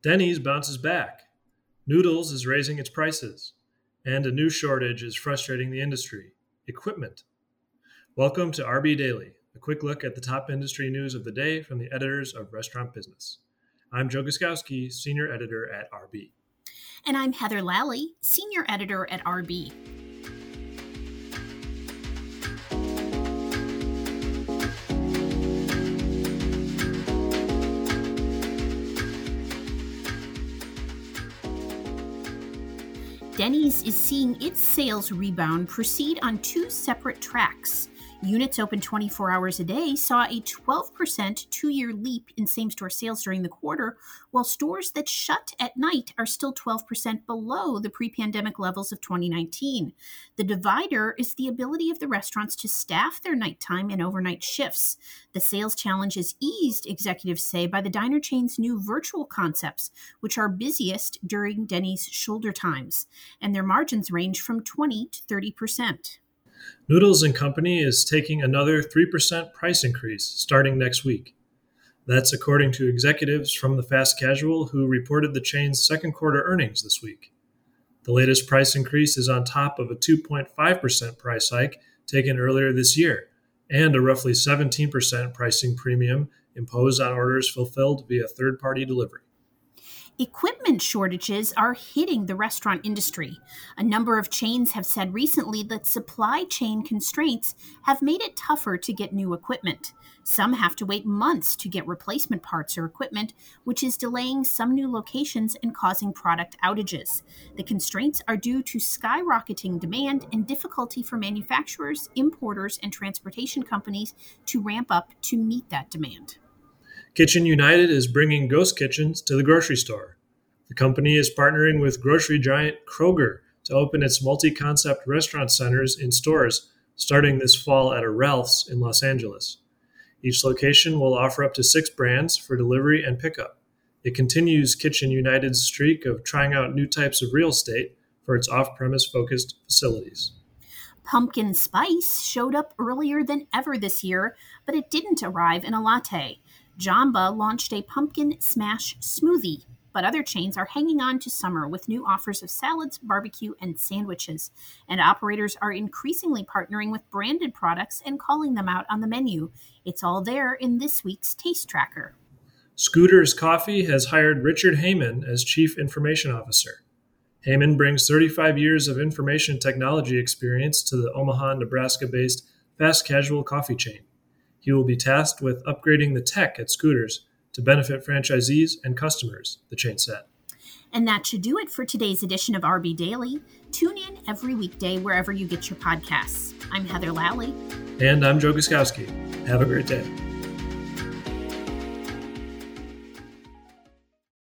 Denny's bounces back. Noodles is raising its prices. And a new shortage is frustrating the industry equipment. Welcome to RB Daily, a quick look at the top industry news of the day from the editors of Restaurant Business. I'm Joe Guszkowski, Senior Editor at RB. And I'm Heather Lalley, Senior Editor at RB. Denny's is seeing its sales rebound proceed on two separate tracks. Units open 24 hours a day saw a 12% two year leap in same store sales during the quarter, while stores that shut at night are still 12% below the pre pandemic levels of 2019. The divider is the ability of the restaurants to staff their nighttime and overnight shifts. The sales challenge is eased, executives say, by the diner chain's new virtual concepts, which are busiest during Denny's shoulder times, and their margins range from 20 to 30%. Noodles and Company is taking another 3% price increase starting next week. That's according to executives from the fast casual who reported the chain's second quarter earnings this week. The latest price increase is on top of a 2.5% price hike taken earlier this year and a roughly 17% pricing premium imposed on orders fulfilled via third party delivery. Equipment shortages are hitting the restaurant industry. A number of chains have said recently that supply chain constraints have made it tougher to get new equipment. Some have to wait months to get replacement parts or equipment, which is delaying some new locations and causing product outages. The constraints are due to skyrocketing demand and difficulty for manufacturers, importers, and transportation companies to ramp up to meet that demand. Kitchen United is bringing ghost kitchens to the grocery store. The company is partnering with grocery giant Kroger to open its multi concept restaurant centers in stores starting this fall at a Ralph's in Los Angeles. Each location will offer up to six brands for delivery and pickup. It continues Kitchen United's streak of trying out new types of real estate for its off premise focused facilities. Pumpkin spice showed up earlier than ever this year, but it didn't arrive in a latte. Jamba launched a pumpkin smash smoothie, but other chains are hanging on to summer with new offers of salads, barbecue, and sandwiches. And operators are increasingly partnering with branded products and calling them out on the menu. It's all there in this week's Taste Tracker. Scooters Coffee has hired Richard Heyman as Chief Information Officer. Heyman brings 35 years of information technology experience to the Omaha, Nebraska based fast casual coffee chain. He will be tasked with upgrading the tech at Scooters to benefit franchisees and customers, the chain said. And that should do it for today's edition of RB Daily. Tune in every weekday wherever you get your podcasts. I'm Heather Lalley. And I'm Joe Guszkowski. Have a great day.